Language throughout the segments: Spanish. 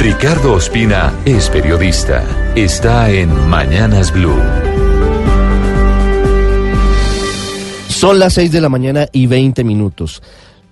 Ricardo Ospina es periodista. Está en Mañanas Blue. Son las 6 de la mañana y 20 minutos.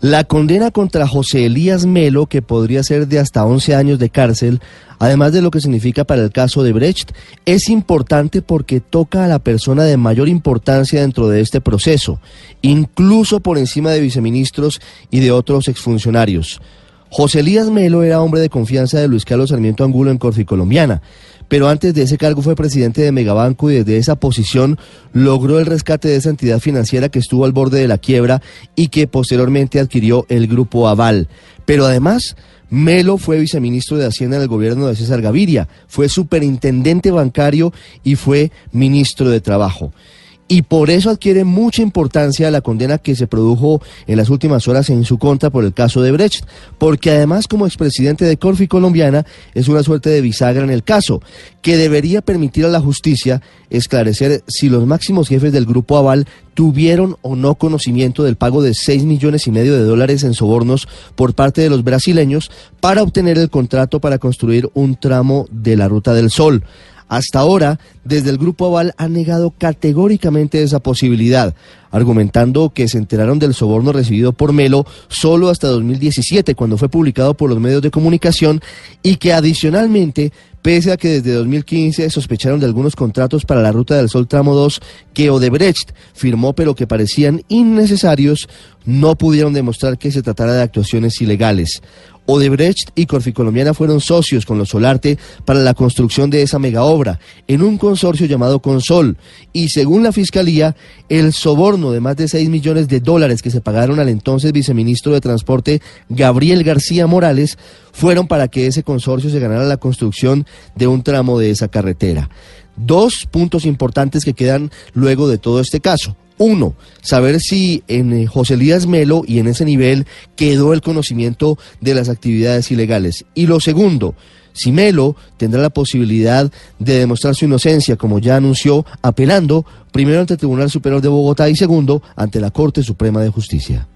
La condena contra José Elías Melo, que podría ser de hasta 11 años de cárcel, además de lo que significa para el caso de Brecht, es importante porque toca a la persona de mayor importancia dentro de este proceso, incluso por encima de viceministros y de otros exfuncionarios. José Elías Melo era hombre de confianza de Luis Carlos Sarmiento Angulo en Colombiana, pero antes de ese cargo fue presidente de Megabanco y desde esa posición logró el rescate de esa entidad financiera que estuvo al borde de la quiebra y que posteriormente adquirió el grupo Aval. Pero además, Melo fue viceministro de Hacienda del gobierno de César Gaviria, fue superintendente bancario y fue ministro de Trabajo y por eso adquiere mucha importancia la condena que se produjo en las últimas horas en su contra por el caso de Brecht, porque además como expresidente de Corfi colombiana es una suerte de bisagra en el caso, que debería permitir a la justicia esclarecer si los máximos jefes del grupo Aval tuvieron o no conocimiento del pago de 6 millones y medio de dólares en sobornos por parte de los brasileños para obtener el contrato para construir un tramo de la Ruta del Sol. Hasta ahora, desde el Grupo Aval han negado categóricamente esa posibilidad, argumentando que se enteraron del soborno recibido por Melo solo hasta 2017, cuando fue publicado por los medios de comunicación, y que adicionalmente, pese a que desde 2015 sospecharon de algunos contratos para la Ruta del Sol Tramo 2 que Odebrecht firmó pero que parecían innecesarios, no pudieron demostrar que se tratara de actuaciones ilegales. Odebrecht y Corficolombiana fueron socios con los Solarte para la construcción de esa mega obra en un consorcio llamado Consol. Y según la Fiscalía, el soborno de más de 6 millones de dólares que se pagaron al entonces viceministro de Transporte Gabriel García Morales fueron para que ese consorcio se ganara la construcción de un tramo de esa carretera. Dos puntos importantes que quedan luego de todo este caso. Uno, saber si en eh, José Elías Melo y en ese nivel quedó el conocimiento de las actividades ilegales. Y lo segundo, si Melo tendrá la posibilidad de demostrar su inocencia, como ya anunció, apelando primero ante el Tribunal Superior de Bogotá y segundo ante la Corte Suprema de Justicia.